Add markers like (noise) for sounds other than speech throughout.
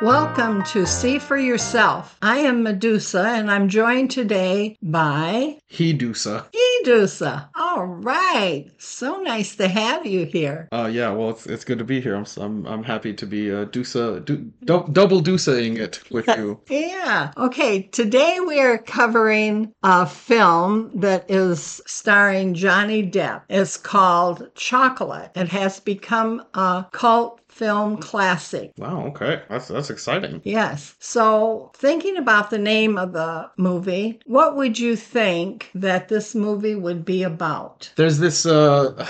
Welcome to See for Yourself. I am Medusa and I'm joined today by Hedusa. Medusa. All right. So nice to have you here. Uh, yeah, well, it's, it's good to be here. I'm I'm, I'm happy to be uh, Dusa, du, du, double Dusaing it with (laughs) you. yeah. Okay. Today we are covering a film that is starring Johnny Depp. It's called Chocolate. It has become a cult film classic. Wow, okay. That's that's exciting. Yes. So, thinking about the name of the movie, what would you think that this movie would be about? There's this uh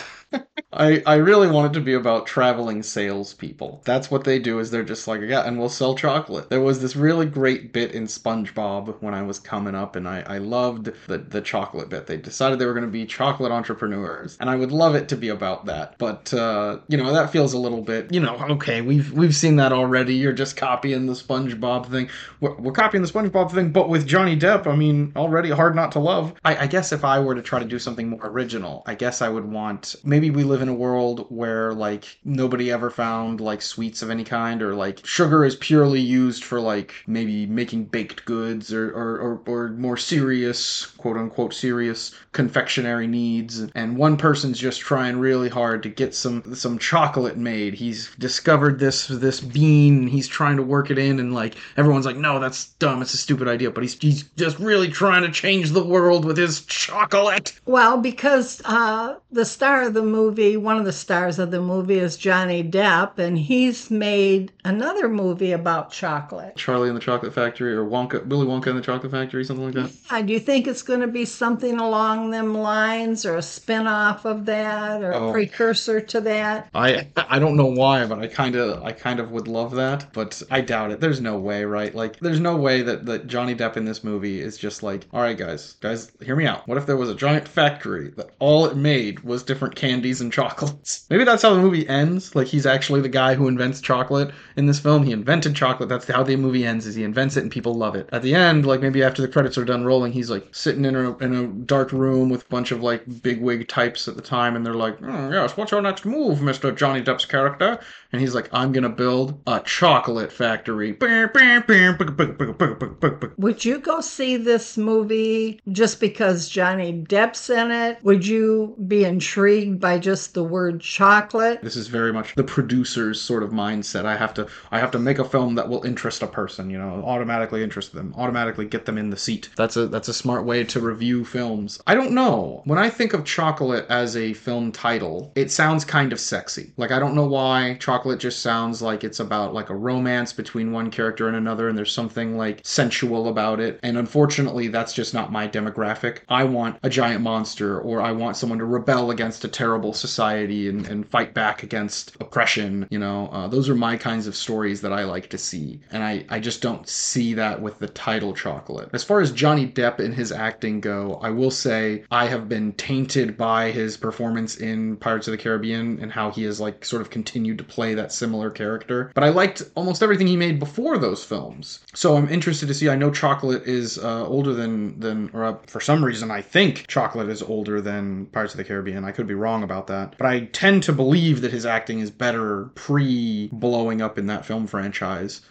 I I really want it to be about traveling salespeople. That's what they do. Is they're just like yeah, and we'll sell chocolate. There was this really great bit in SpongeBob when I was coming up, and I I loved the the chocolate bit. They decided they were going to be chocolate entrepreneurs, and I would love it to be about that. But uh, you know that feels a little bit you know okay we've we've seen that already. You're just copying the SpongeBob thing. We're, we're copying the SpongeBob thing, but with Johnny Depp. I mean already hard not to love. I, I guess if I were to try to do something more original, I guess I would want maybe we live in a world where like nobody ever found like sweets of any kind or like sugar is purely used for like maybe making baked goods or or, or, or more serious quote unquote serious confectionery needs. And one person's just trying really hard to get some some chocolate made. He's discovered this this bean he's trying to work it in and like everyone's like no that's dumb. It's a stupid idea. But he's he's just really trying to change the world with his chocolate. Well, because uh, the star of the movie, one of the stars of the movie is Johnny Depp, and he's made another movie about chocolate. Charlie and the Chocolate Factory or Wonka, Willy Wonka and the Chocolate Factory, something like that. Uh, do you think it's going to be something along them lines or a spin-off of that or a Oh. precursor to that? I I don't know why, but I kind of I kind of would love that, but I doubt it. There's no way, right? Like, there's no way that that Johnny Depp in this movie is just like, all right, guys, guys, hear me out. What if there was a giant factory that all it made was different candies and chocolates? (laughs) Maybe that's how the movie ends. Like, he's actually the guy who invents chocolate in this film. He invented chocolate. That's how the movie ends. Is he invents it and people love it. At the end, like maybe after the credits are done rolling, he's like sitting in a in a dark room with a bunch of like big wig types at the time, and they're like, "Hmm, yes, what's your next move, Mister Johnny Depp's character? And he's like, I'm gonna build a chocolate factory. Would you go see this movie just because Johnny Depp's in it? Would you be intrigued by just the word chocolate? This is very much the producer's sort of mindset. I have to I have to make a film that will interest a person, you know, automatically interest them, automatically get them in the seat. That's a that's a smart way to review films. I don't know. When I think of chocolate as a film title, it sounds kind of sexy. Like I don't know why chocolate just sounds like it's about like a romance between one character and another and there's something like sensual about it. And unfortunately, that's just not my demographic. I want a giant monster or I want someone to rebel against a terrible society and, and fight back against oppression. You know, uh, those are my kinds of stories that I like to see. And I, I just don't see that with the title Chocolate. As far as Johnny Depp and his acting go, I will say I have been tainted by his performance in Pirates of the Caribbean and how he has like sort of continued to play that similar character. But I liked almost everything he made before those films. So I'm interested to see. I know Chocolate is uh, older than than, or uh, for some reason I think Chocolate is older than Pirates of the Caribbean. I could be wrong about that, but I tend to believe that his acting is better pre blowing up in that film franchise.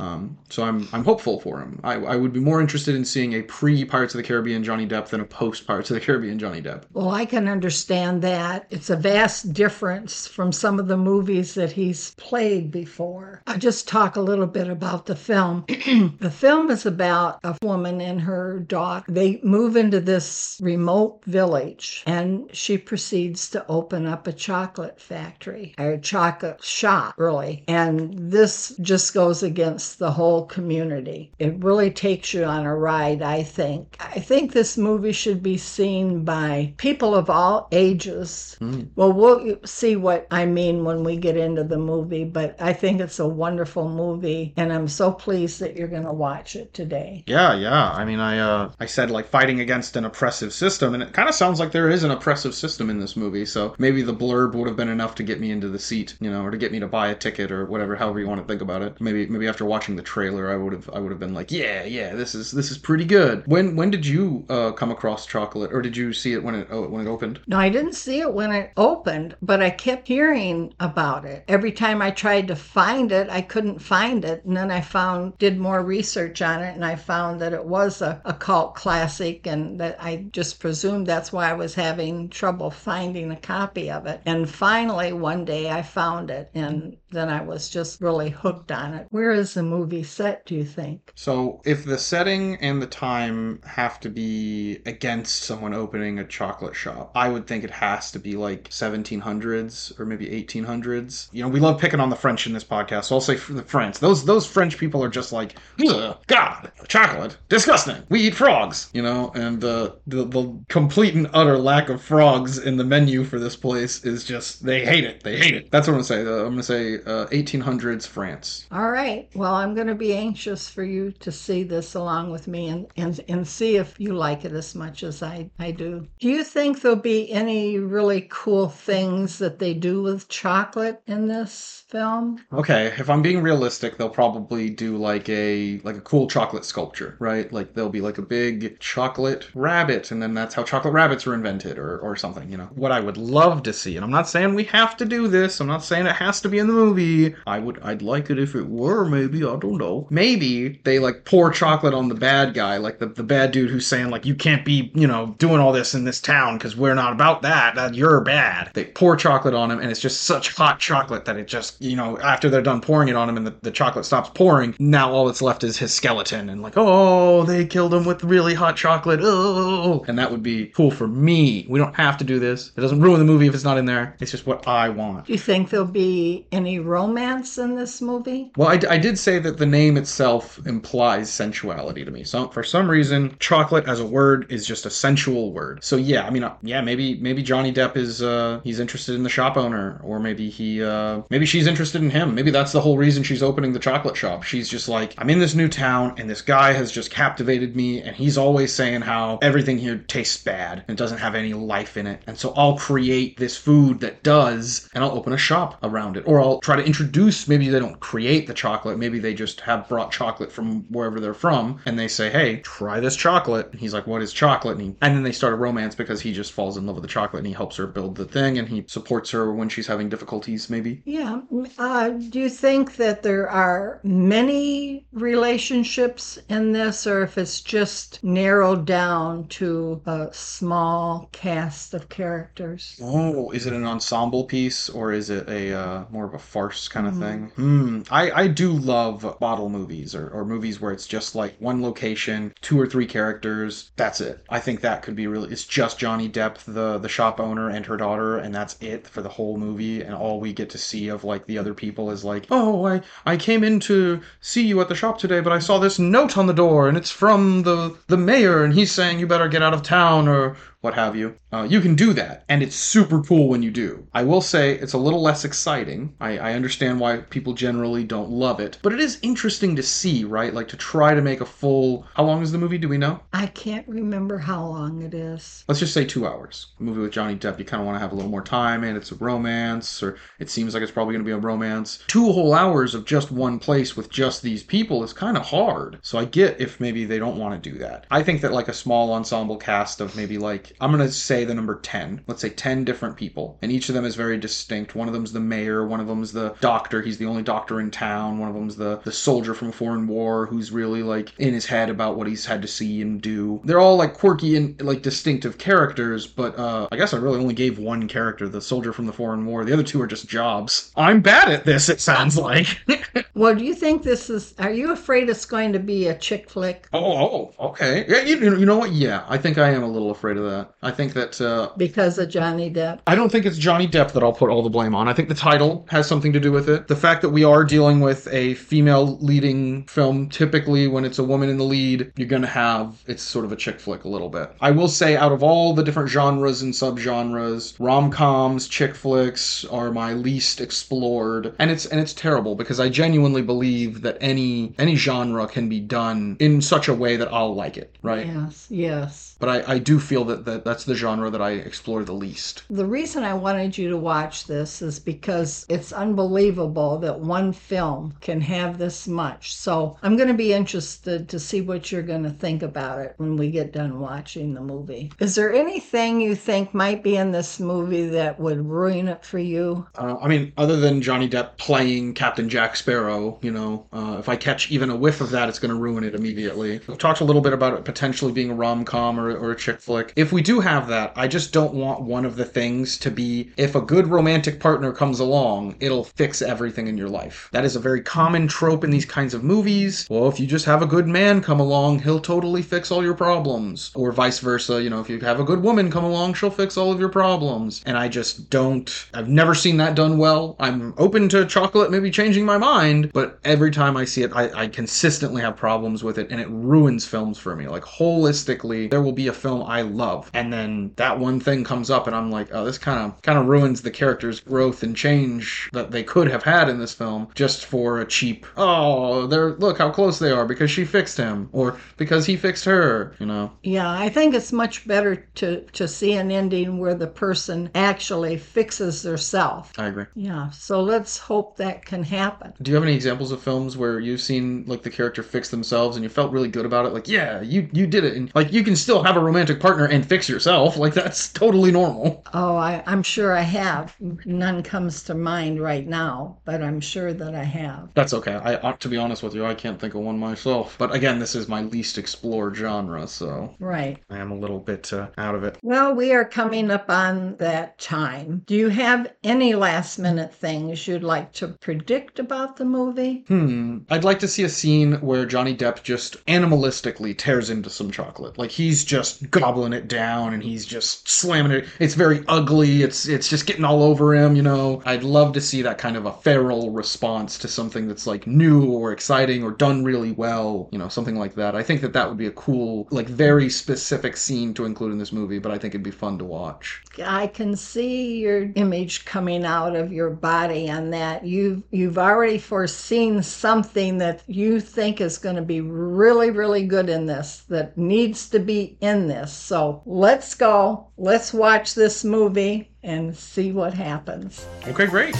Um, so I'm I'm hopeful for him. I, I would be more interested in seeing a pre Pirates of the Caribbean Johnny Depp than a post Pirates of the Caribbean Johnny Depp. Well, I can understand that. It's a vast difference from some of the movies that he's played before. I'll just talk a little bit about the film. (clears throat) the film is about a woman and her daughter. They move into this remote village and she proceeds to open up a chocolate factory or a chocolate shop, really. And this just goes against the whole community. It really takes you on a ride, I think. I think this movie should be seen by people of all ages. Well, we'll see what I mean when we get into the movie, but I think it's a wonderful movie, and I'm so pleased that you're going to watch it today. Yeah, yeah. I mean, I uh, I said like fighting against an oppressive system, and it kind of sounds like there is an oppressive system in this movie. So maybe the blurb would have been enough to get me into the seat, you know, or to get me to buy a ticket or whatever, however you want to think about it. Maybe maybe after watching watching the trailer, I would have I would have been like, yeah, yeah, this is this is pretty good. When when did you uh, come across chocolate, or did you see it when it oh, when it opened? No, I didn't see it when it opened, but I kept hearing about it. Every time I tried to find it, I couldn't find it, and then I found did more research on it, and I found that it was a, a cult classic, and that I just presumed that's why I was having trouble finding a copy of it. And finally, one day I found it, and then I was just really hooked on it. Where is the movie set, do you think? So, if the setting and the time have to be against someone opening a chocolate shop, I would think it has to be like 1700s or maybe 1800s. You know, we love picking on the French in this podcast, so I'll say for the French. Those those French people are just like, "Ugh, God, chocolate, disgusting. We eat frogs, you know, and uh, the the complete and utter lack of frogs in the menu for this place is just they hate it. They hate it. That's what I'm gonna say. I'm gonna say uh, 1800s France. All right. Well, I'm going to be anxious for you to see this along with me and, and, and see if you like it as much as I, I do. Do you think there'll be any really cool things that they do with chocolate in this film? Okay, if I'm being realistic, they'll probably do like a like a cool chocolate sculpture, right? Like there'll be like a big chocolate rabbit, and then that's how chocolate rabbits were invented, or or something. You know, what I would love to see, and I'm not saying we have to do this. I'm not saying it has to be in the movie. I would, I'd like it if it were. Maybe I don't know. Maybe they like pour chocolate on the bad guy, like the the bad dude who's saying like you can't be, you know, doing all this in this town because we're not about that. That you're bad. They pour chocolate on him, and it's just such hot chocolate that it just you know, after they're done pouring it on him and the, the chocolate stops pouring, now all that's left is his skeleton. And like, oh, they killed him with really hot chocolate. Oh, and that would be cool for me. We don't have to do this. It doesn't ruin the movie if it's not in there. It's just what I want. Do you think there'll be any romance in this movie? Well, I, I did say that the name itself implies sensuality to me. So for some reason, chocolate as a word is just a sensual word. So yeah, I mean, uh, yeah, maybe maybe Johnny Depp is uh, he's interested in the shop owner, or maybe he uh, maybe she's interested in him. Maybe that's the whole reason she's opening the chocolate shop. She's just like, I'm in this new town, and this guy has just captivated me, and he's always saying how everything here tastes bad and doesn't have any life in it. And so I'll create this food that does, and I'll open a shop around it. Or I'll try to introduce, maybe they don't create the chocolate, maybe they just have brought chocolate from wherever they're from, and they say, hey, try this chocolate. And he's like, what is chocolate? And, he, and then they start a romance because he just falls in love with the chocolate and he helps her build the thing and he supports her when she's having difficulties, maybe. Yeah. Uh, do you think that there are many relationships in this, or if it's just narrowed down to a small cast of characters? Oh, is it an ensemble piece or is it a uh, more of a farce kind of thing? Hmm. I, I do love bottle movies or, or movies where it's just like one location, two or three characters. That's it. I think that could be really. It's just Johnny Depp, the the shop owner, and her daughter, and that's it for the whole movie. And all we get to see of like the other people is like, oh, I I came in to see you at the shop today, but I saw this note on the door, and it's from the the mayor, and he's saying you better get out of town or what have you. Uh, you can do that, and it's super cool when you do. I will say it's a little less exciting. I, I understand why people generally don't love it, but it is interesting to see, right? Like to try to make a full. How long is the movie? Do we know? I can't remember how long it is. Let's just say two hours. A movie with Johnny Depp, you kind of want to have a little more time, and it's a romance, or it seems like it's probably going to be a romance. Two whole hours of just one place with just these people is kind of hard. So I get if maybe they don't want to do that. I think that like a small ensemble cast of maybe like I'm going to say the number 10. Let's say 10 different people. And each of them is very distinct. One of them's the mayor, one of them's the doctor. He's the only doctor in town. One of them's the the soldier from a foreign war who's really like in his head about what he's had to see and do. They're all like quirky and like distinctive characters, but uh I guess I really only gave one character, the soldier from the foreign war. The other two are just jobs. I'm bad at this, it sounds like. (laughs) Well, do you think this is? Are you afraid it's going to be a chick flick? oh, oh, okay. Yeah, you, you know what? Yeah, I think I am a little afraid of that. I think that uh, Because of Johnny Depp? I don't think it's Johnny Depp that I'll put all the blame on. I think the title has something to do with it. The fact that we are dealing with a female leading film, typically when it's a woman in the lead, you're going to have it's sort of a chick flick a little bit. I will say, out of all the different genres and subgenres, rom coms, chick flicks are my least explored, and it's and it's terrible because I genuinely genuinely believe that any any genre can be done in such a way that I'll like it, right? Yes, yes. But I, I do feel that, that that's the genre that I explore the least. The reason I wanted you to watch this is because it's unbelievable that one film can have this much. So I'm going to be interested to see what you're going to think about it when we get done watching the movie. Is there anything you think might be in this movie that would ruin it for you? Uh, I mean, other than Johnny Depp playing Captain Jack Sparrow, you know, uh, if I catch even a whiff of that, it's going to ruin it immediately. We've talked a little bit about it potentially being a rom com or, or a chick flick. If we do have that, I just don't want one of the things to be if a good romantic partner comes along, it'll fix everything in your life. That is a very common trope in these kinds of movies. Well, if you just have a good man come along, he'll totally fix all your problems. Or vice versa, you know, if you have a good woman come along, she'll fix all of your problems. And I just don't, I've never seen that done well. I'm open to chocolate maybe changing my mind, but every time I see it, I, I consistently have problems with it and it ruins films for me. Like holistically, there will be a film I love, and then that one thing comes up, and I'm like, oh, this kind of kind of ruins the character's growth and change that they could have had in this film just for a cheap. Oh, they're look how close they are because she fixed him, or because he fixed her. You know. Yeah, I think it's much better to to see an ending where the person actually fixes herself. I agree. Yeah, so let's hope that can happen. Do you have any examples of films where you've seen like the character fix themselves and you felt really good about it? Like, yeah, you you did it, and like you can still have a romantic partner and fix yourself. Like that's totally normal. Oh, I, I'm sure I have. None comes to mind right now, but I'm sure that I have. That's okay. I uh, to be honest with you, I can't think of one myself. But again, this is my least explored genre, so Right. I am a little bit uh, out of it. Well, we are coming up on that time. Do you have any last minute things you'd like to predict about the movie? Hmm. I'd like to see a scene where Johnny Depp just animalistically tears into some chocolate. Like he's just gobbling it down and he's just slamming it. It's very ugly. It's it's just getting all over him, you know. I'd love to see that kind of a feral response to something that's like new or exciting or done really well, you know, something like that. I think that that would be a cool, like very specific scene to include in this movie, but I think it'd be fun to watch. I can see your image coming out of your body on that. You've you've already foreseen something that you think is going to be really really good in this that needs to be in this. So, let's go. Let's watch this movie and see what happens. Okay, great.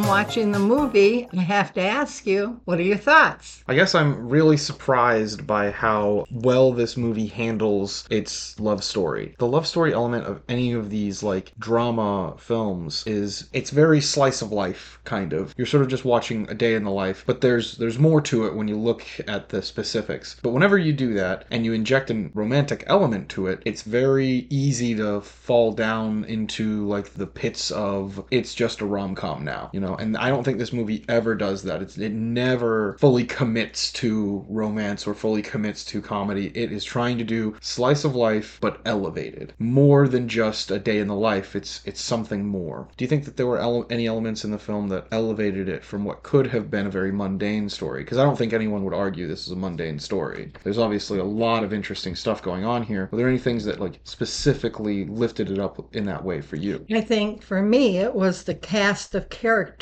From watching the movie. I have to ask you, what are your thoughts? I guess I'm really surprised by how well this movie handles its love story. The love story element of any of these like drama films is it's very slice of life kind of. You're sort of just watching a day in the life, but there's there's more to it when you look at the specifics. But whenever you do that and you inject a romantic element to it, it's very easy to fall down into like the pits of it's just a rom-com now, you know. And I don't think this movie ever does that. It's, it never fully commits to romance or fully commits to comedy. It is trying to do slice of life but elevated, more than just a day in the life. It's it's something more. Do you think that there were ele- any elements in the film that elevated it from what could have been a very mundane story? Because I don't think anyone would argue this is a mundane story. There's obviously a lot of interesting stuff going on here. Were there any things that like specifically lifted it up in that way for you? I think for me, it was the cast of characters,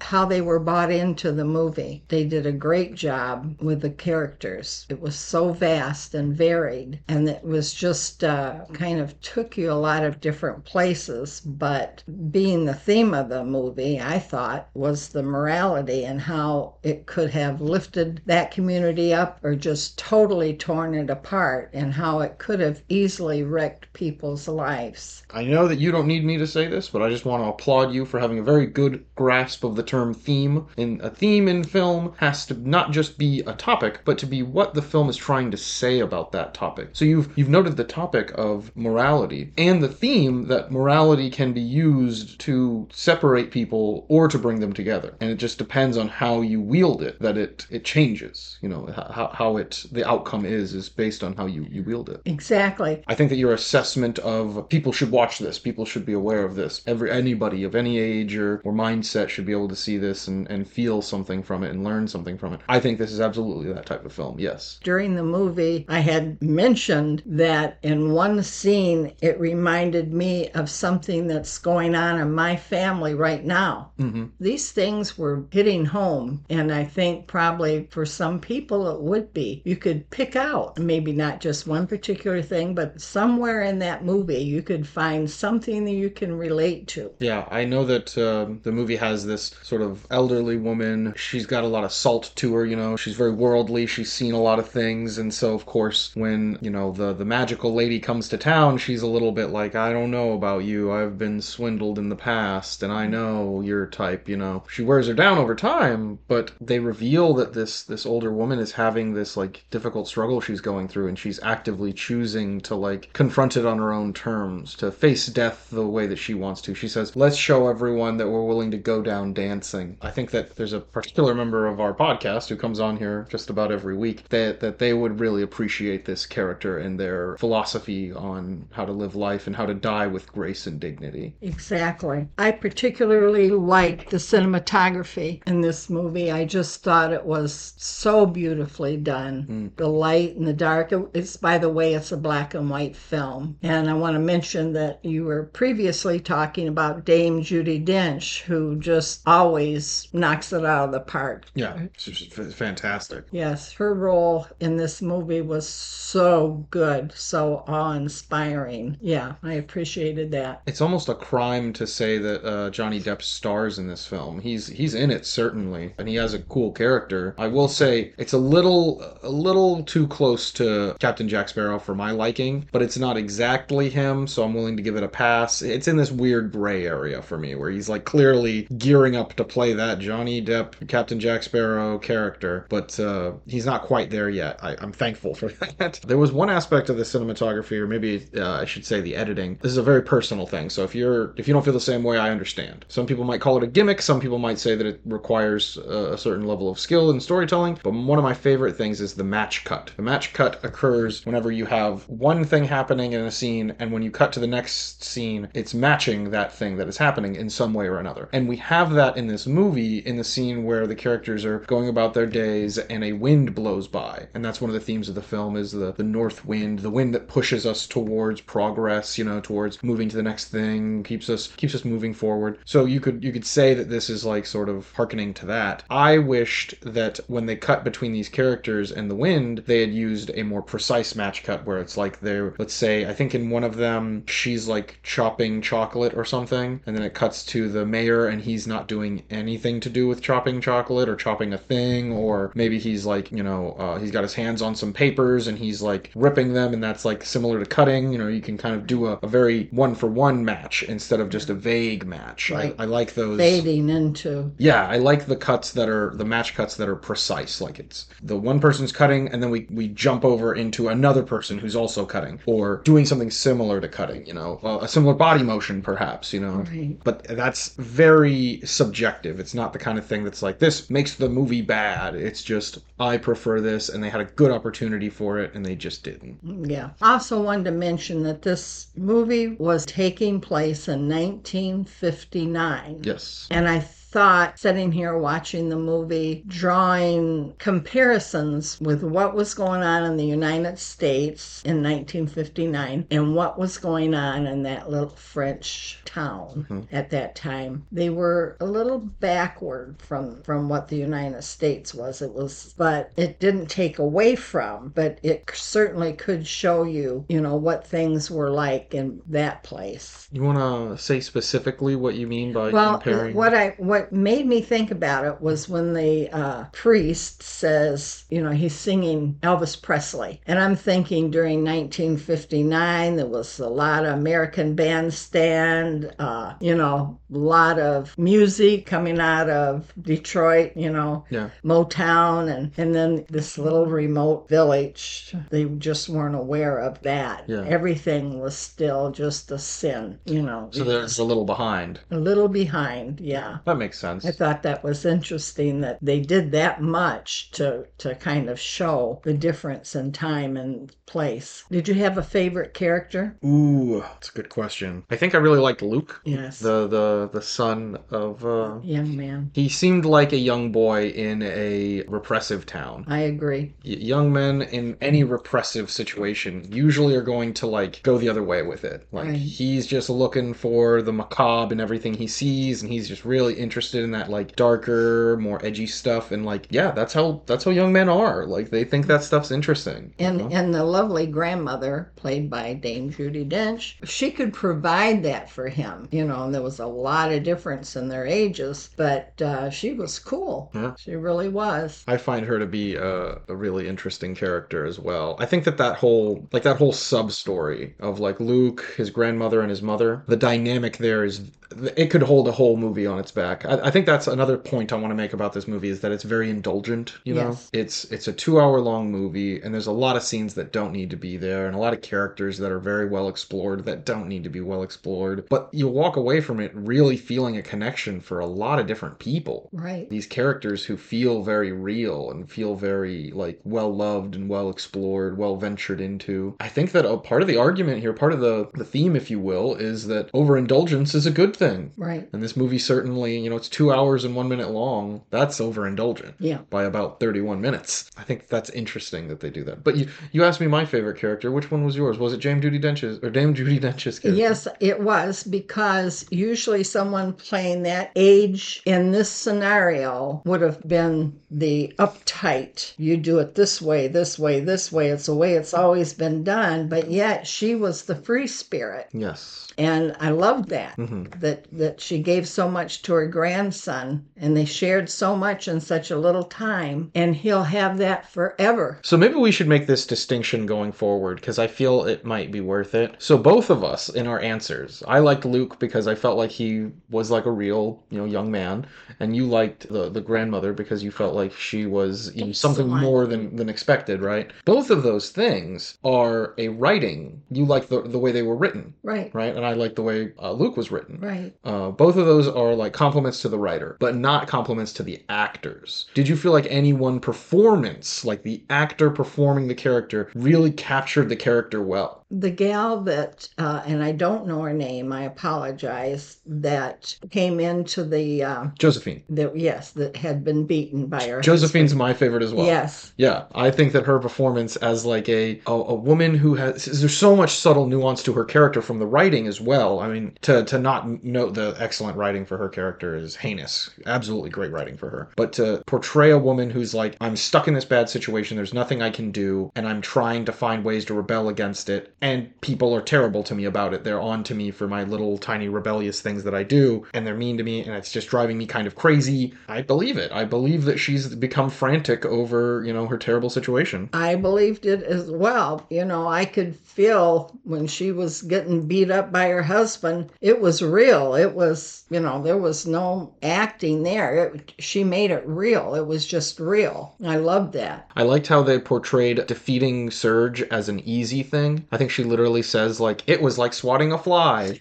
how they were bought into the movie. They did a great job with the characters. It was so vast and varied, and it was just uh, kind of took you a lot of different places. But being the theme of the movie, I thought was the morality and how it could have lifted that community up or just totally torn it apart, and how it could have easily wrecked people's lives. I know that you don't need me to say this, but I just want to applaud you for having a very good grasp of the term theme. And a theme in film has to not just be a topic, but to be what the film is trying to say about that topic. So you've you've noted the topic of morality and the theme that morality can be used to separate people or to bring them together. And it just depends on how you wield it that it it changes. You know how, how it the outcome is is based on how you you wield it. Exactly. I think that your assessment of people should watch this, people should be aware of this. Every anybody of any age or or mindset should be able to see this and, and feel something from it and learn something from it. I think this is absolutely that type of film. Yes. During the movie, I had mentioned that in one scene, it reminded me of something that's going on in my family right now. Mm-hmm. These things were hitting home, and I think probably for some people it would be. You could pick out maybe not just one particular thing, but somewhere in that movie you could find something that you can relate to. Yeah, I know that um, the movie has this sort of elderly woman. She's got a lot of salt to her, you know. She's very worldly. She's seen a lot of things, and so of course, when you know the the magical lady comes to town, she's a little bit like, I don't know about you. I've been swindled in the past, and I know your type. You know, she wears her down over time, but they reveal that this this older woman is having this like difficult struggle she's going through, and she's actively choosing to like confront it on her own terms, to face death the way that she wants to. She says, "Let's show everyone that we're willing to go down dancing." I think that there's a particular member of our podcast who comes on here just about every week that that they would really appreciate this character and their philosophy on how to live life and how to die with grace and dignity. Exactly. I particularly liked the cinematography in this movie. I just thought it was so beautifully done. Mm. The light and the dark. It's, by the way, it's a black and white film. And I want to mention that you were previously talking about Dame Judi Dench, who just always knocks it out of the park. Yeah, f- fantastic. Yes, her role in this movie was so good, so awe inspiring. Yeah, I appreciated that. It's almost a crime to say that uh, Johnny Depp stars in this film. He's he's in it certainly, and he has a cool character. I will say it's a little a little too close to Captain Jack Sparrow for my liking, but it's not exactly him, so I'm willing to give it a pass. It's in this weird gray area for me where he's like clearly gearing up to play that Johnny Depp Captain Jack Sparrow character, but uh, he's not quite there yet. I, I'm thankful for (laughs) that. There was one aspect of the cinematography, or maybe uh, I should say the editing. This is a very personal thing, so if you're if you don't feel the same way, I understand. Some people might call it a gimmick. Some people might say that it requires uh, a certain level of skill in storytelling. But one of my favorite things is the match cut. The match cut occurs whenever you have one thing happening in a scene, and when you cut to the next scene, it's matching that thing that is happening in some way or another. And we have that in this movie in the scene where the characters are going about their days and a wind blows by. And that's one of the themes of the film is the, the north wind, the wind that pushes us towards progress, you know, towards moving to the next thing, keeps us keeps us moving forward. So you could you could say that this is like sort of hearkening to that. I wished that when they cut between these characters and the wind, they had used a more precise match cut where it's like they're let's say I think in one of them she's like chopping chocolate or something, and then it cuts to the mayor and he's not doing anything to do with chopping chocolate or chopping a thing, or maybe he's like, you know, uh, he's got his hands on some papers and he's like ripping them, and that's like similar to cutting. You know, you can kind of do a, a very one for one match instead of just a vague match. I, I like those. Fading into Yeah, I like the cuts that are the match cuts that are precise. Like it's the one person's cutting, and then we we jump over into another person who's also cutting, or doing something similar to cutting. You know, a similar body motion, perhaps. You know, Right. but that's very subjective. It's not the kind of thing that's like this makes the movie bad. It's just I prefer this, and they had a good opportunity for it, and they just didn't. Yeah. I Also wanted to mention that this movie was taking place in 1959. Yes. And I thought, sitting here watching the movie, drawing comparisons with what was going on in the United States in 1959 and what was going on in that little French town mm-hmm. at that time. They were a little backward from from what the United States was. It was, but it didn't take away from, but it certainly could show you, you know, what things were like in that place. You want to say specifically what you mean by Well, comparing? what I what made me think about it was when the uh, priest says, you know, he's singing Elvis Presley, and I'm thinking during 1959 there was a lot of American Bandstand, uh, you know, a lot of music coming out of Detroit, you know, Yeah. Motown, and and then this little remote village. They just weren't aware of that. Yeah. Everything was still just a sin, you know. So there's a little behind. a little behind, yeah. That makes makes sense. I thought that was interesting that they did that much to to kind of show the difference in time and place. Did you have a favorite character? Ooh, that's a good question. I think I really liked Luke, Yes. the the the son of. Uh, young man. he seemed like a young boy in a repressive town. I agree. Y- young men in any repressive situation usually are going to like go the other way with it. Like Right. he's just looking for the macabre in everything he sees, and he's just really interested in that like darker, more edgy stuff. And like, yeah, that's how that's how young men are. Like they think that stuff's interesting. you And know? and the lovely grandmother, played by Dame Judi Dench, she could provide that for him. You know, and there was a lot of difference in their ages, but uh, she was cool. Yeah. She really was. I find her to be a, a really interesting character as well. I think that that whole like that whole sub story of like Luke, his grandmother, and his mother, the dynamic there is it could hold a whole movie on its back. I, I think that's another point I want to make about this movie is that it's very indulgent. You know, Yes. it's it's a two hour long movie, and there's a lot of scenes that don't need to be there, and a lot of characters that are very well explored that don't need to be well explored. But you walk away from it really feeling a connection for a lot of different people Right. these characters who feel very real and feel very like well loved and well explored, well ventured into. I think that a part of the argument here, part of the the theme, if you will, is that overindulgence is a good thing. Right. And this movie certainly, you know, it's two hours and one minute long. That's overindulgent Yeah. by about 31 minutes. I think that's interesting that they do that. But you, you asked me my favorite character. Which one was yours? Was it James Judi Dench's or Dame Judi Dench's character? Yes, it was because usually someone playing that age in this scenario would have been the uptight. You do it this way, this way, this way. It's the way it's always been done. But yet she was the free spirit. Yes. And I loved that. hmm That that she gave so much to her grandson and they shared so much in such a little time and he'll have that forever. So maybe we should make this distinction going forward because I feel it might be worth it. So both of us in our answers, I liked Luke because I felt like he was like a real, you know, young man, and you liked the the grandmother because you felt like she was you know, something more than than expected, right? Both of those things are a writing. You like the the way they were written, Right. right? And I like the way uh, Luke was written. Right. Uh, both of those are like compliments to the writer, but not compliments to the actors. Did you feel like any one performance, like the actor performing the character, really captured the character well? The gal that uh, and i don't know her name i apologize that came into the uh, Josephine. that yes that had been beaten by her Josephine's husband. my favorite as well. yes Yeah, I think that her performance as like a, a a woman who has there's so much subtle nuance to her character from the writing as well. I mean, to to not note the excellent writing for her character is heinous. Absolutely great writing for her. But to portray a woman who's like I'm stuck in this bad situation, there's nothing I can do and I'm trying to find ways to rebel against it and people are terrible to me about it. They're on to me for my little tiny rebellious things that I do and they're mean to me and it's just driving me kind of crazy. I believe it. I believe that she's become frantic over, you know, her terrible situation. i believed it as well you know i could feel when she was getting beat up by her husband it was real it was you know there was no acting there it, she made it real it was just real i loved that I liked how they portrayed defeating Serge as an easy thing. I think she literally says like it was like swatting a fly.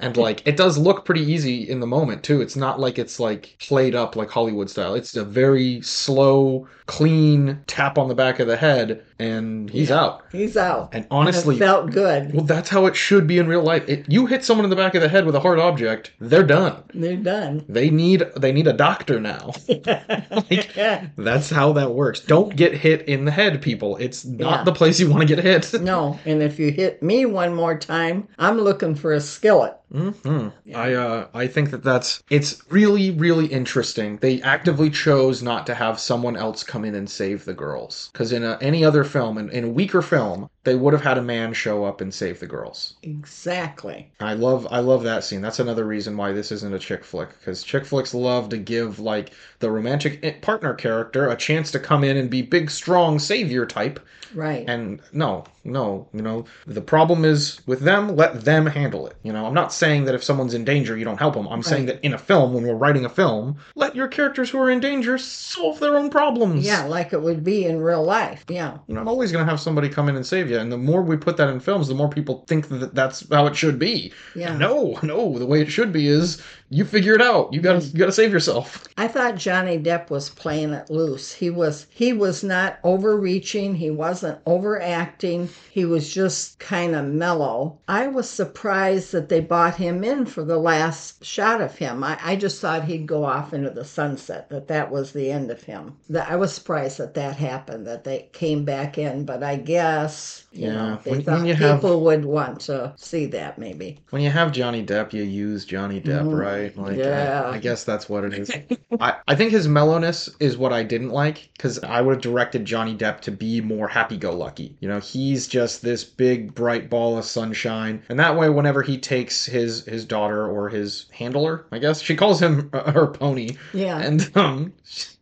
and like it does look pretty easy in the moment too. It's not like it's like played up like Hollywood style. It's a very slow, clean tap on the back of the head and he's out. he's out And And honestly, it felt good well that's how it should be in real life. It, you hit someone in the back of the head with a hard object, they're done. they're done They need they need a doctor now. (laughs) like, that's how that works. Don't get hit in the head, people. It's not Yeah. the place you want to get hit. No, and if you hit me one more time, I'm looking for a skillet. Hmm I uh I think that that's it's really really interesting. They actively chose not to have someone else come in and save the girls. Because in a, any other film, in, in a weaker film, they would have had a man show up and save the girls. Exactly. I love I love that scene. That's another reason why this isn't a chick flick because chick flicks love to give like the romantic eh, partner character a chance to come in and be big strong savior type. Right. And no, no, you know the problem is with them. Let them handle it. You know, I'm not saying that if someone's in danger you don't help them. I'm saying that in a film when we're writing a film, let your characters who are in danger solve their own problems. yeah, like it would be in real life. Yeah. You're not always gonna have somebody come in and save you. Yeah, and the more we put that in films, the more people think that that's how it should be. Yeah. No, no, the way it should be is you figure it out. You gotta, you gotta save yourself. (laughs) I thought Johnny Depp was playing it loose. He was he was not overreaching, he wasn't overacting. He was just kind of mellow. I was surprised that they bought him in for the last shot of him. I, I just thought he'd go off into the sunset, that that was the end of him. That I was surprised that that happened, that they came back in, but I guess you Yeah, know they when- thought when you have- people would want to see that maybe. When you have Johnny Depp, you use Johnny Depp, Mhm. right? Like, Yeah. I, I guess that's what it is. (laughs) I, I think his mellowness is what I didn't like because I would have directed Johnny Depp to be more happy-go-lucky. You know, he's just this big bright ball of sunshine, and that way, whenever he takes his his daughter or his handler, I guess she calls him uh, (laughs) her pony, Yeah. and um.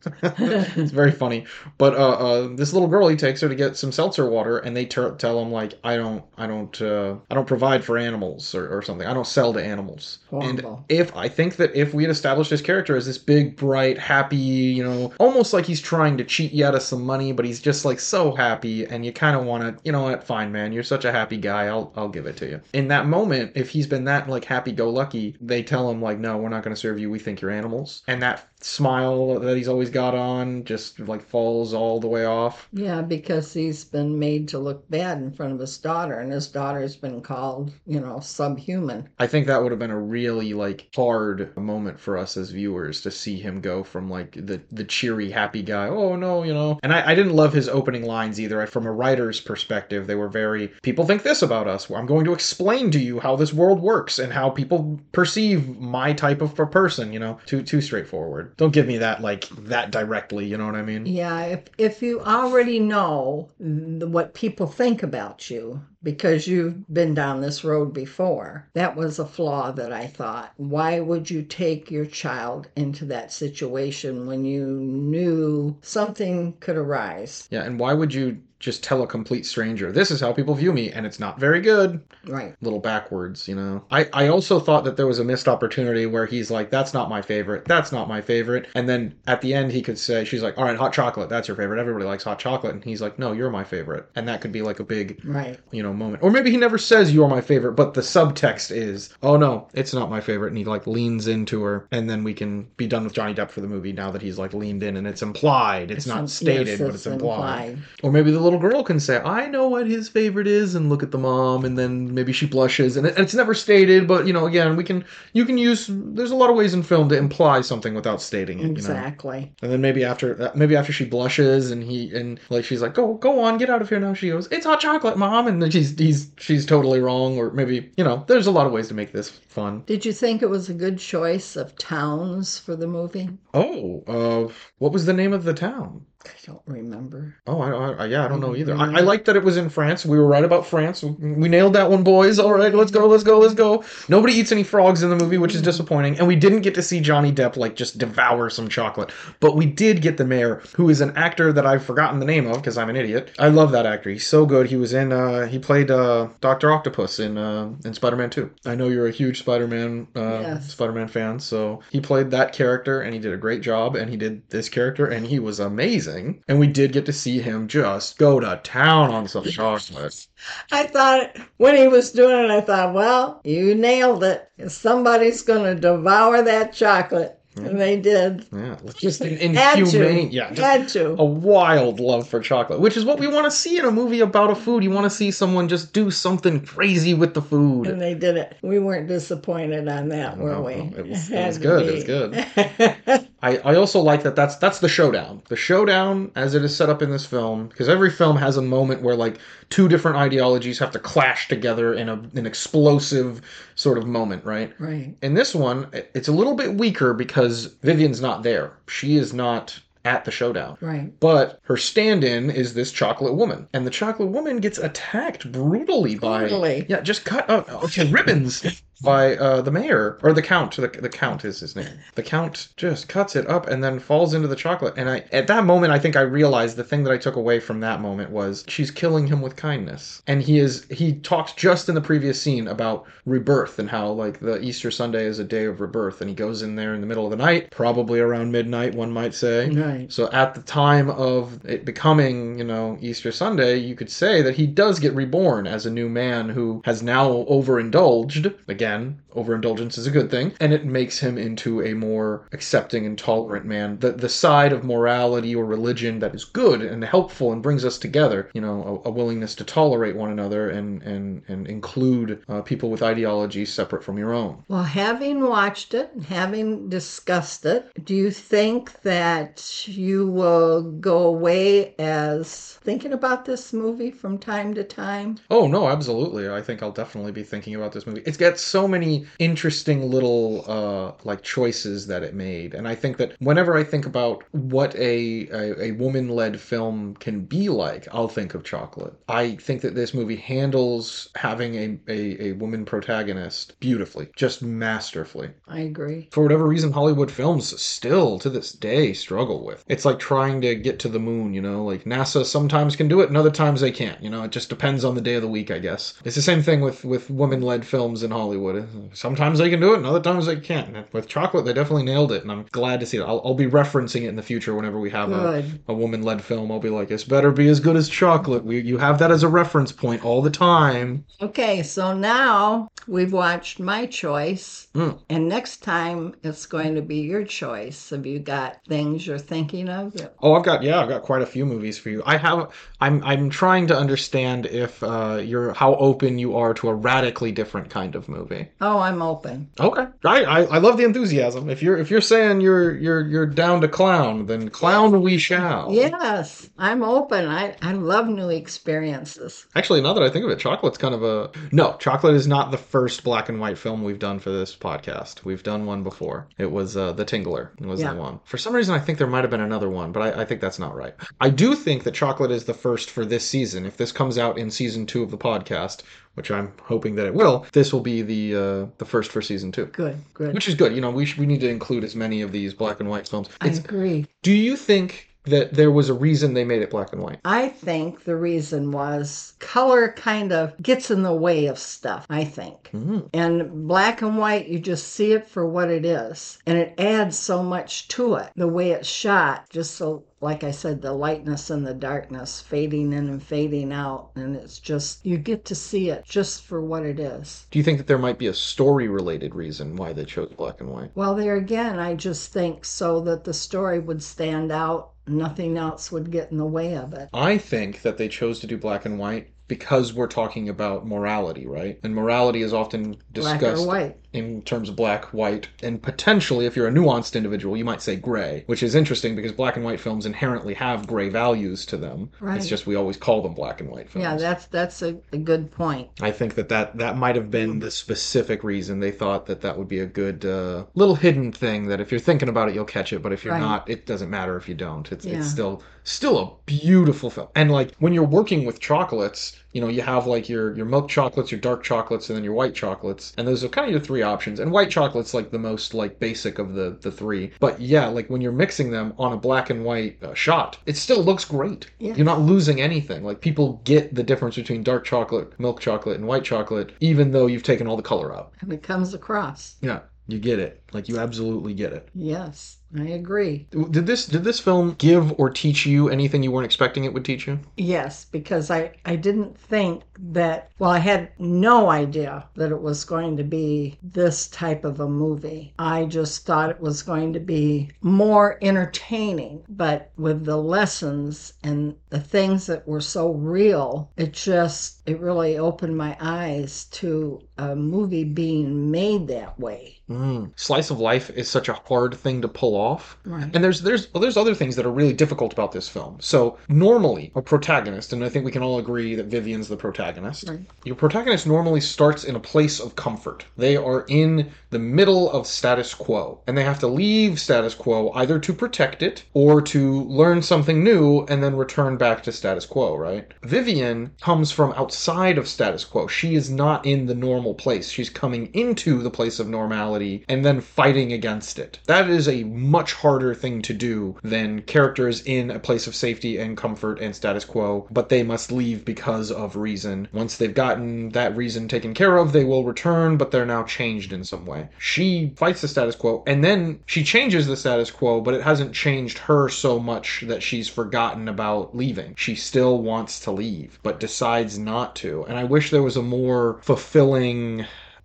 (laughs) it's very funny, but uh, uh, this little girl he takes her to get some seltzer water, and they ter- tell him like, "I don't, I don't, uh, I don't provide for animals or, or something. I don't sell to animals." Horrible. And if I think that if we had established his character as this big, bright, happy, you know, almost like he's trying to cheat you out of some money, but he's just like so happy, and you kind of want to, you know what? Fine, man, you're such a happy guy. I'll, I'll give it to you. In that moment, if he's been that like happy-go-lucky, they tell him like, "No, we're not going to serve you. We think you're animals," and that smile that he's always got on just like falls all the way off. Yeah, because he's been made to look bad in front of his daughter, and his daughter's been called, you know, subhuman. I think that would have been a really like hard moment for us as viewers to see him go from like the the cheery happy guy. Oh no, you know. And I, I didn't love his opening lines either. From a writer's perspective, they were very people think this about us. I'm going to explain to you how this world works and how people perceive my type of a person. You know, too too straightforward. Don't give me that like that directly. You know what I mean? Yeah, if if you already know what people think about you because you've been down this road before, that was a flaw that I thought. Why would you take your child into that situation when you knew something could arise? Yeah. And why would you just tell a complete stranger this is how people view me and it's not very good? Right. a little backwards, you know. I, I also thought that there was a missed opportunity where he's like, that's not my favorite, that's not my favorite. And then at the end, he could say, she's like, all right, hot chocolate, that's your favorite. Everybody likes hot chocolate. And he's like, no, you're my favorite. And that could be like a big, Right. you know, moment. Or maybe he never says you're my favorite, but the subtext is, oh no, it's not my favorite. And he like leans into her. And then we can be done with Johnny Depp for the movie now that he's like leaned in and it's implied. It's, not im- stated, yes, but it's implied. implied. Or maybe the little girl can say, I know what his favorite is, and look at the mom, and then maybe she blushes. And it, it's never stated, but, you know, again, we can, you can use, there's a lot of ways in film to imply something without stating it, you know. Exactly. And then maybe after, uh, maybe after she blushes and he, and like she's like, go, go on, get out of here now. She goes, it's hot chocolate, mom. And then she's, he's, she's totally wrong. Or maybe, you know, there's a lot of ways to make this fun. Did you think it was a good choice of towns for the movie? Oh, uh, what was the name of the town? I don't remember. Oh, I, I yeah, I don't know either. I, I like that it was in France. We were right about France. We nailed that one, boys. All right, let's go, let's go, let's go. Nobody eats any frogs in the movie, which is disappointing. And we didn't get to see Johnny Depp like just devour some chocolate, but we did get the mayor, who is an actor that I've forgotten the name of because I'm an idiot. I love that actor. He's so good. He was in. uh He played uh Doctor Octopus in uh in Spider-Man 2. I know you're a huge Spider-Man uh Yes. Spider-Man fan, so he played that character and he did a great job. And he did this character and he was amazing. And we did get to see him just go to town on some chocolate. I thought when he was doing it, I thought, well, you nailed it. Somebody's going to devour that chocolate. And they did. Yeah, just an inhumane. Yeah, just Had to. a wild love for chocolate, which is what we want to see in a movie about a food. You want to see someone just do something crazy with the food. And they did it. We weren't disappointed on that, were No, we? no, it was- it was good, it was good. (laughs) I, I also like that that's that's the showdown. The showdown as it is set up in this film, because every film has a moment where like two different ideologies have to clash together in a an explosive sort of moment, right? right. In this one, it's a little bit weaker because Vivian's not there. She is not at the showdown. Right. But her stand-in is this chocolate woman, and the chocolate woman gets attacked brutally by Brutally. yeah, just cut up okay ribbons. (laughs) by uh, the mayor or the count. The, the count is his name. The count just cuts it up and then falls into the chocolate. And I, at that moment, I think I realized the thing that I took away from that moment was she's killing him with kindness. And he is he talks just in the previous scene about rebirth and how like the Easter Sunday is a day of rebirth, and he goes in there in the middle of the night, probably around midnight, one might say. Right. So at the time of it becoming, you know, Easter Sunday, you could say that he does get reborn as a new man who has now overindulged. Again, man overindulgence is a good thing, and it makes him into a more accepting and tolerant man. The the side of morality or religion that is good and helpful and brings us together, you know, a, a willingness to tolerate one another and and and include uh, people with ideologies separate from your own. Well, having watched it, having discussed it, do you think that you will go away as thinking about this movie from time to time? Oh no, absolutely. I think I'll definitely be thinking about this movie. It's got so many interesting little uh like choices that it made. And I think that whenever I think about what a a, a woman-led film can be like, I'll think of Chocolate. I think that this movie handles having a a, a woman protagonist beautifully, just masterfully. I agree. For whatever reason, Hollywood films still to this day struggle with. It's like trying to get to the moon, you know, like NASA sometimes can do it and other times they can't. You know, it just depends on the day of the week, I guess. It's the same thing with with women-led films in Hollywood. Sometimes they can do it and other times they can't. With Chocolate, they definitely nailed it, and I'm glad to see it. I'll, I'll be referencing it in the future whenever we have a, Good. a woman-led film. I'll be like, it's better be as good as Chocolate. We, you have that as a reference point all the time. Okay, so now we've watched my choice, Mm. and next time it's going to be your choice. Have you got things you're thinking of? Oh, I've got yeah, I've got quite a few movies for you. I have I'm I'm trying to understand if uh, you're how open you are to a radically different kind of movie. Oh, I'm open. Okay, I, I I love the enthusiasm. If you're if you're saying you're you're you're down to clown, then clown we shall. Yes, I'm open. I, I love new experiences. Actually, now that I think of it, Chocolate's kind of a no. Chocolate is not the first black and white film we've done for this podcast. We've done one before. It was uh, The Tingler. Was Yeah. the one. For some reason, I think there might have been another one, but I, I think that's not right. I do think that Chocolate is the first for this season. If this comes out in season two of the podcast, which I'm hoping that it will, this will be the uh, the first for season two. Good, good. Which is good. You know, we sh- we need to include as many of these black and white films. I It's, agree. do you think that there was a reason they made it black and white? I think the reason was color kind of gets in the way of stuff, I think. Mm. And black and white, you just see it for what it is. And it adds so much to it. The way it's shot, just so, like I said, the lightness and the darkness fading in and fading out. And it's just, you get to see it just for what it is. Do you think that there might be a story related reason why they chose black and white? Well, there again, I just think so that the story would stand out. Nothing else would get in the way of it. I think that they chose to do black and white because we're talking about morality, right? And morality is often discussed. Black or white. In terms of black, white, and potentially, if you're a nuanced individual, you might say gray, which is interesting because black and white films inherently have gray values to them. Right. It's just we always call them black and white films. Yeah, that's that's a, a good point. I think that, that that might have been the specific reason they thought that that would be a good uh, little hidden thing that if you're thinking about it, you'll catch it, but if you're Right. not, it doesn't matter if you don't. It's Yeah. it's still still a beautiful film. And like when you're working with chocolates, you know, you have like your your milk chocolates, your dark chocolates, and then your white chocolates, and those are kind of your three options. And white chocolate's like the most like basic of the the three. But yeah, like when you're mixing them on a black and white uh, shot, it still looks great. Yeah. You're not losing anything. Like people get the difference between dark chocolate, milk chocolate, and white chocolate, even though you've taken all the color out. And it comes across. Yeah, you get it. Like you absolutely get it. Yes, I agree. Did this did this film give or teach you anything you weren't expecting it would teach you? Yes, because I, I didn't think that, well, I had no idea that it was going to be this type of a movie. I just thought it was going to be more entertaining, but with the lessons and the things that were so real, it just, it really opened my eyes to a movie being made that way. Mm. Slice of life is such a hard thing to pull off. Right. And there's there's well, there's other things that are really difficult about this film. So normally a protagonist, and I think we can all agree that Vivian's the protagonist. Right. Your protagonist normally starts in a place of comfort. They are in the middle of status quo, and they have to leave status quo either to protect it or to learn something new and then return back to status quo, right? Vivian comes from outside of status quo. She is not in the normal place. She's coming into the place of normality and then fighting against it. That is a much harder thing to do than characters in a place of safety and comfort and status quo, but they must leave because of reason. Once they've gotten that reason taken care of, they will return, but they're now changed in some way. She fights the status quo and then she changes the status quo, but it hasn't changed her so much that she's forgotten about leaving. She still wants to leave, but decides not to. And I wish there was a more fulfilling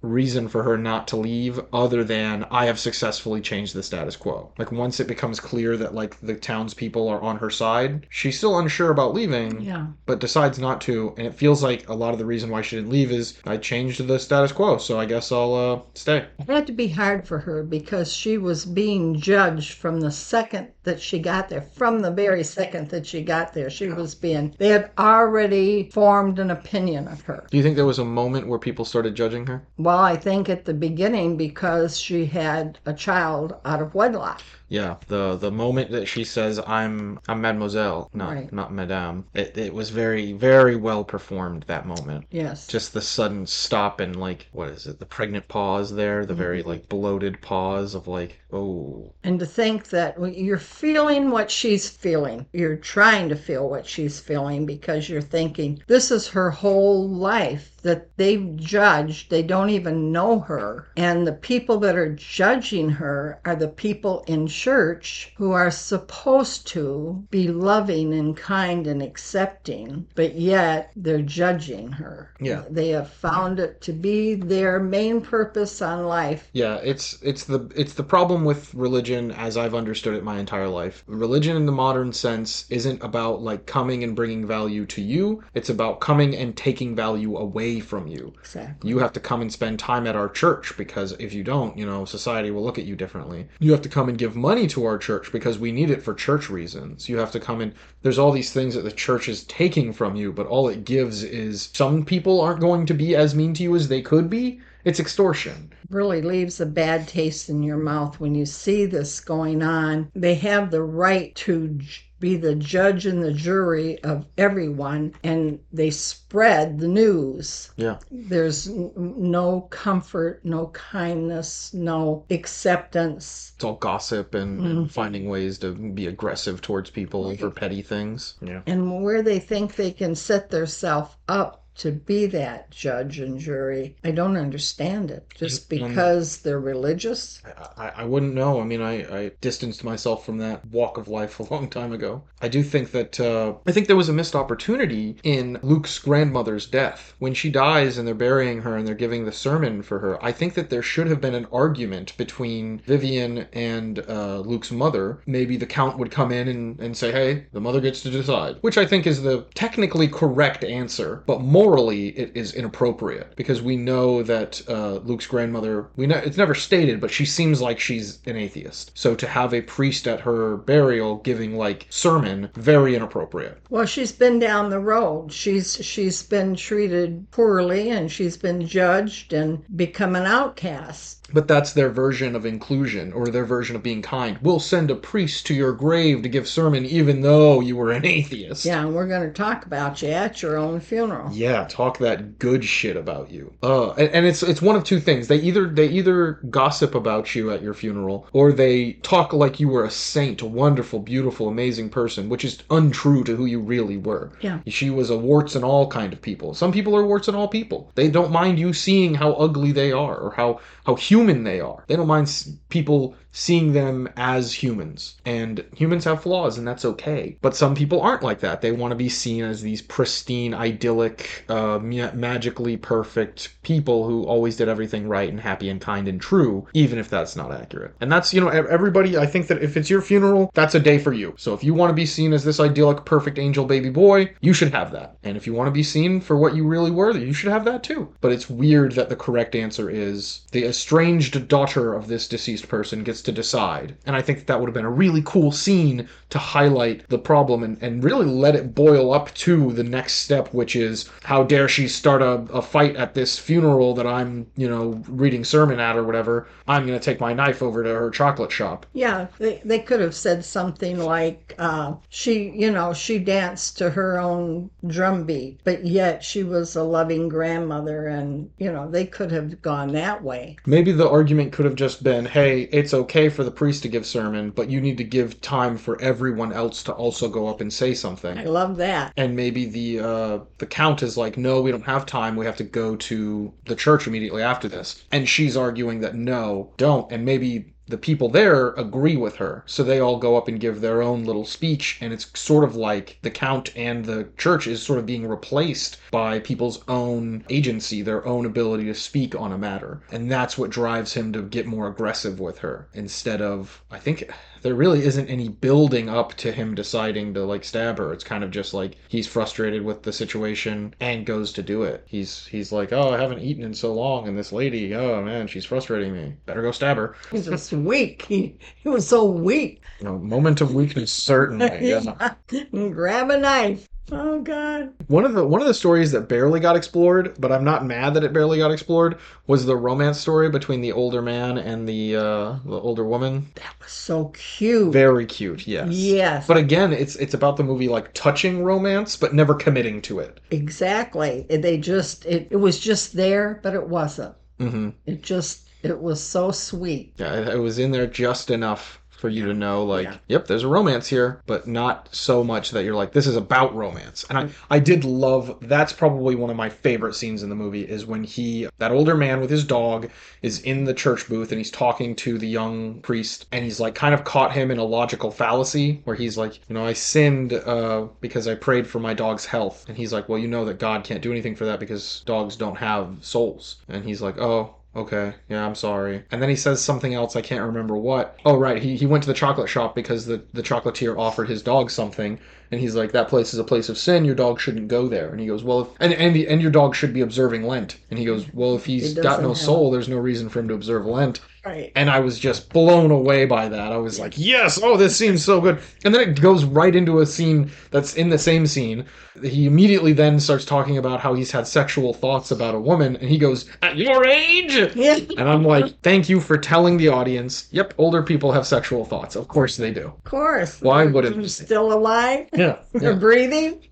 reason for her not to leave other than I have successfully changed the status quo. Like once it becomes clear that like the townspeople are on her side, she's still unsure about leaving, Yeah. but decides not to. And it feels like a lot of the reason why she didn't leave is I changed the status quo, so I guess I'll uh, stay. It had to be hard for her because she was being judged from the second that she got there. From the very second that she got there, she was being, they had already formed an opinion of her. Do you think there was a moment where people started judging her? Well, I think at the beginning because she had a child out of wedlock. Yeah, the the moment that she says I'm I'm mademoiselle, not Right. not madame. It it was very very well performed that moment. Yes. Just the sudden stop and like what is it? The pregnant pause there, the very mm-hmm. like bloated pause of like oh And to think that you're feeling what she's feeling, you're trying to feel what she's feeling because you're thinking this is her whole life that they've judged. They don't even know her. And the people that are judging her are the people in church who are supposed to be loving and kind and accepting, but yet they're judging her. Yeah. They have found it to be their main purpose on life. Yeah, it's it's the it's the problem with religion as I've understood it my entire life. Religion in the modern sense isn't about like coming and bringing value to you. It's about coming and taking value away from you. Exactly. You have to come and spend time at our church because if you don't, you know, society will look at you differently. You have to come and give money to our church because we need it for church reasons. You have to come and there's all these things that the church is taking from you, but all it gives is some people aren't going to be as mean to you as they could be. It's extortion. really leaves a bad taste in your mouth when you see this going on. They have the right to be the judge and the jury of everyone, and they spread the news. Yeah. There's n- no comfort, no kindness, no acceptance. It's all gossip and, and mm-hmm. finding ways to be aggressive towards people over petty things. Yeah. And where they think they can set themselves up to be that judge and jury, I don't understand it. Just because they're religious? I, I wouldn't know. I mean, I, I distanced myself from that walk of life a long time ago. I do think that, uh, I think there was a missed opportunity in Luke's grandmother's death. When she dies and they're burying her and they're giving the sermon for her, I think that there should have been an argument between Vivian and uh, Luke's mother. Maybe the count would come in and, and say, hey, the mother gets to decide, which I think is the technically correct answer, but morally it is inappropriate because we know that uh, Luke's grandmother, we know it's never stated, but she seems like she's an atheist. So to have a priest at her burial giving like sermon, very inappropriate. Well, she's been down the road. She's she's been treated poorly and she's been judged and become an outcast. But that's their version of inclusion or their version of being kind. We'll send a priest to your grave to give sermon even though you were an (laughs) atheist. Yeah, and we're going to talk about you at your own funeral. Yeah, talk that good shit about you. Uh, and, and it's it's one of two things. They either they either gossip about you at your funeral, or they talk like you were a saint, a wonderful, beautiful, amazing person, which is untrue to who you really were. Yeah. She was a warts and all kind of people. Some people are warts and all people. They don't mind you seeing how ugly they are or how how human they are. They don't mind people seeing them as humans. And humans have flaws, and that's okay. But some people aren't like that. They want to be seen as these pristine, idyllic, uh, ma- magically perfect people who always did everything right and happy and kind and true, even if that's not accurate. And that's, you know, everybody, I think that if it's your funeral, that's a day for you. So if you want to be seen as this idyllic, perfect angel baby boy, you should have that. And if you want to be seen for what you really were, you should have that too. But it's weird that the correct answer is the estranged daughter of this deceased person gets to decide. And I think that, that would have been a really cool scene to highlight the problem and, and really let it boil up to the next step, which is how dare she start a, a fight at this funeral that I'm, you know, reading sermon at or whatever. I'm going to take my knife over to her chocolate shop. Yeah, they, they could have said something like, uh, she, you know, she danced to her own drum beat, but yet she was a loving grandmother, and, you know, they could have gone that way. Maybe the argument could have just been, hey, it's okay for the priest to give sermon, but you need to give time for everyone else to also go up and say something. I love that. and maybe the uh, the count is like, no, we don't have time. We have to go to the church immediately after this. And she's arguing that no, don't. And maybe the people there agree with her, so they all go up and give their own little speech. And it's sort of like the count and the church is sort of being replaced by people's own agency, their own ability to speak on a matter. And that's what drives him to get more aggressive with her instead of, I think there really isn't any building up to him deciding to like stab her. It's kind of just like he's frustrated with the situation and goes to do it. He's he's like, "Oh, I haven't eaten in so long and this lady, oh man, she's frustrating me. Better go stab her." He's just weak. He, he was so weak. You know, moment of weakness certainly. (laughs) Yeah. Grab a knife. Oh, God. One of the one of the stories that barely got explored, but I'm not mad that it barely got explored, was the romance story between the older man and the uh, the older woman. That was so cute. Very cute, yes. Yes. But again, it's it's about the movie like touching romance, but never committing to it. Exactly. They just, it, it was just there, but it wasn't. hmm It just, it was so sweet. Yeah, it was in there just enough for you to know, like, Yeah. yep, there's a romance here, but not so much that you're like, this is about romance. And I, I did love. That's probably one of my favorite scenes in the movie is when he, that older man with his dog, is in the church booth and he's talking to the young priest, and he's like, kind of caught him in a logical fallacy where he's like, you know, I sinned uh, because I prayed for my dog's health, and he's like, well, you know that God can't do anything for that because dogs don't have souls, and he's like, oh. Okay, yeah, I'm sorry. And then he says something else, I can't remember what. Oh, right, he, he went to the chocolate shop because the, the chocolatier offered his dog something. And he's like, that place is a place of sin, your dog shouldn't go there. And he goes, well, if, and, and, the, and your dog should be observing Lent. And he goes, well, if he's got no soul, there's no reason for him to observe Lent. Right. And I was just blown away by that. I was like, yes, oh, this seems so good. And then it goes right into a scene that's in the same scene. He immediately then starts talking about how he's had sexual thoughts about a woman. And he goes, at your age? Yeah. And I'm like, thank you for telling the audience, yep, older people have sexual thoughts. Of course they do. Of course. Why wouldn't They're still alive? Yeah. They're (laughs) breathing?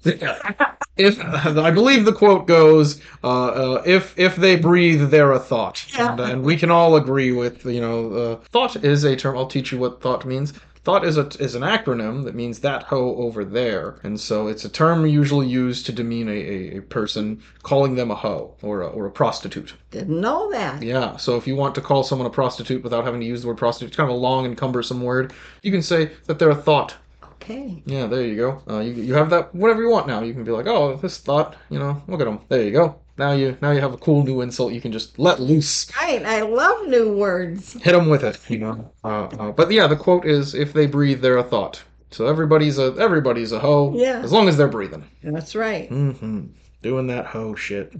if I believe the quote goes, uh, uh, "If if they breathe, they're a thought," Yeah. and, uh, and we can all agree with you know, uh, thought is a term. I'll teach you what thought means. Thought is a is an acronym that means that hoe over there, and so it's a term usually used to demean a, a, a person, calling them a hoe or a, or a prostitute. Didn't know that. Yeah, so if you want to call someone a prostitute without having to use the word prostitute, it's kind of a long and cumbersome word. You can say that they're a thought. Okay. Yeah, there you go. Uh, you, you have that whatever you want now. You can be like, oh, this thought, you know, look at them. There you go. Now you now you have a cool new insult. You can just let loose, Right. I love new words. hit them with it. You know. Uh, uh, but yeah, the quote is, "If they breathe, they're a thought." So everybody's a everybody's a hoe. Yeah. As long as they're breathing. That's right. Mm-hmm. Doing that hoe shit.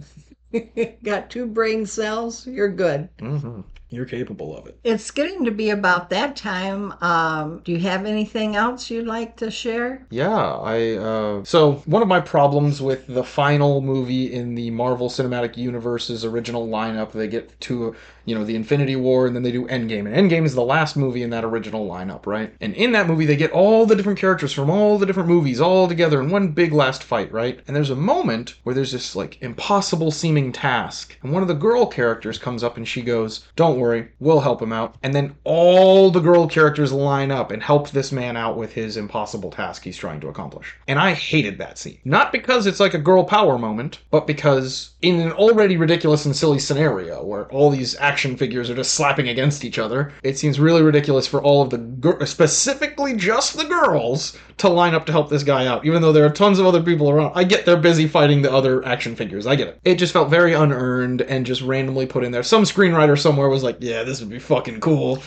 (laughs) Got two brain cells, you're good. Mm-hmm. You're capable of it. It's getting to be about that time. Um, do you have anything else you'd like to share? Yeah, I uh so one of my problems with the final movie in the Marvel Cinematic Universe's original lineup, they get to you know the Infinity War and then they do Endgame. And Endgame is the last movie in that original lineup, right? And in that movie they get all the different characters from all the different movies all together in one big last fight, right? And there's a moment where there's this like impossible seeming task. And one of the girl characters comes up and she goes, "Don't worry, we'll help him out." And then all the girl characters line up and help this man out with his impossible task he's trying to accomplish. And I hated that scene. Not because it's like a girl power moment, but because in an already ridiculous and silly scenario where all these action figures are just slapping against each other, it seems really ridiculous for all of the gir- specifically just the girls to line up to help this guy out, even though there are tons of other people around. I get they're busy fighting the other action figures. I get it. It just felt very unearned and just randomly put in there. Some screenwriter somewhere was like, "Yeah, this would be fucking cool,"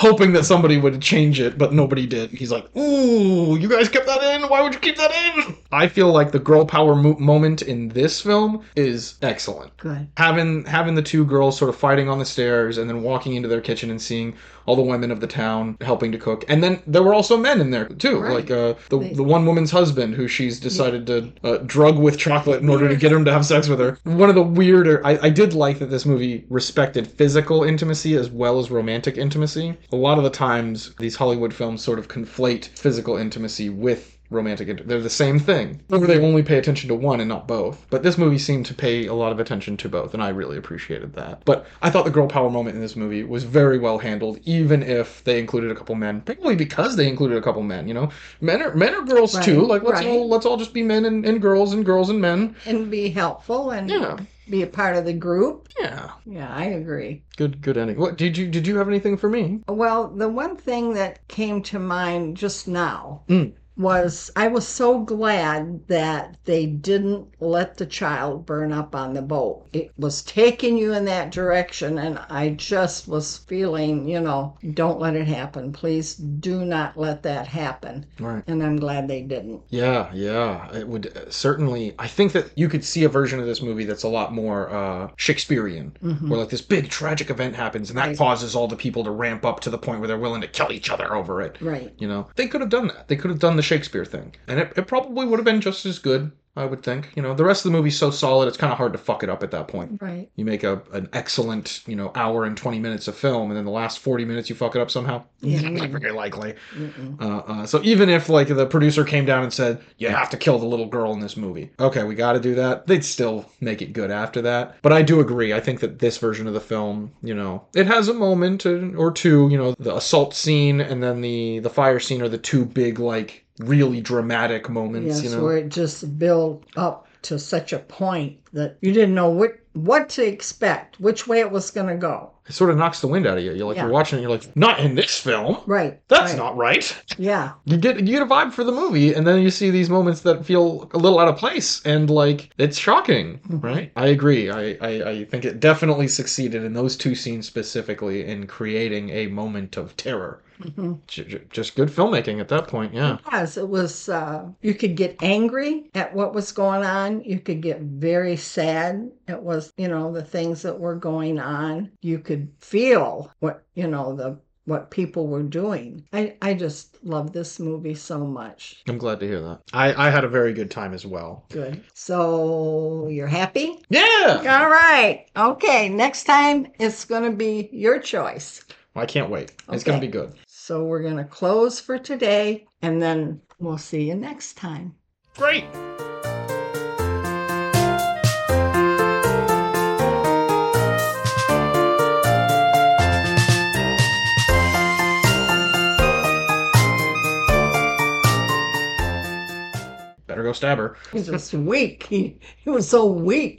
hoping that somebody would change it, but nobody did. He's like, "Ooh, you guys kept that in. Why would you keep that in?" I feel like the girl power mo- moment in this film is excellent. Good. Having having the two girls sort of fighting on the stairs and then walking into their kitchen and seeing all the women of the town helping to cook, and then there were also men in there too, Right. like uh, the They- the one woman's husband who she's decided to uh, drug with chocolate in order to get him to have sex with her. One of the weirder, I, I did like that this movie respected physical intimacy as well as romantic intimacy. A lot of the times, these Hollywood films sort of conflate physical intimacy with romantic int- they're the same thing. Or they only pay attention to one and not both. But this movie seemed to pay a lot of attention to both and i really appreciated that. But i thought the girl power moment in this movie was very well handled even if they included a couple men. Probably because they included a couple men you know? Men are men are girls too. Like let's right. all let's all just be men and, and girls and girls and men. And be helpful and Yeah. be a part of the group. yeah. Yeah, I agree. good good ending. What did you did you have anything for me? Well, the one thing that came to mind just now Mm. Was I was so glad that they didn't let the child burn up on the boat. It was taking you in that direction, and I just was feeling, you know, don't let it happen. Please do not let that happen. right And I'm glad they didn't. Yeah, yeah. It would uh, certainly. I think that you could see a version of this movie that's a lot more uh, Shakespearean, where like this big tragic event happens, and that Right. causes all the people to ramp up to the point where they're willing to kill each other over it. Right. You know, they could have done that. They could have done the Shakespeare thing, and it, it probably would have been just as good. I would think. You know, the rest of the movie's so solid, it's kind of hard to fuck it up at that point. Right. You make a an excellent, you know, hour and twenty minutes of film, and then the last forty minutes you fuck it up somehow. Yeah. (laughs) very likely. Uh, uh, so even if like the producer came down and said you have to kill the little girl in this movie, okay, we got to do that. They'd still make it good after that. But I do agree. I think that this version of the film, you know, it has a moment or two. You know, the assault scene and then the the fire scene are the two big like really dramatic moments. Yes, you know, where it just built up to such a point that you didn't know what what to expect, which way it was going to go. it sort of knocks the wind out of you. You're like Yeah. you're watching it, you're like, not in this film. Right. That's right. not right. Yeah. you get you get a vibe for the movie and then you see these moments that feel a little out of place and like it's shocking mm-hmm. right i agree I, I i think it definitely succeeded in those two scenes specifically in creating a moment of terror Mhm. J- just good filmmaking at that point yeah Yes, it was. Uh, you could get angry at what was going on. You could get very sad. It was, you know, the things that were going on. You could feel what, you know, the what people were doing. I, I just love this movie so much. i'm glad to hear that i i had a very good time as well Good. So you're happy? yeah All right. Okay. Next time it's going to be your choice. i can't wait it's gonna be good So we're going to close for today and then we'll see you next time. great better go stab her He's just weak. He, he was so weak.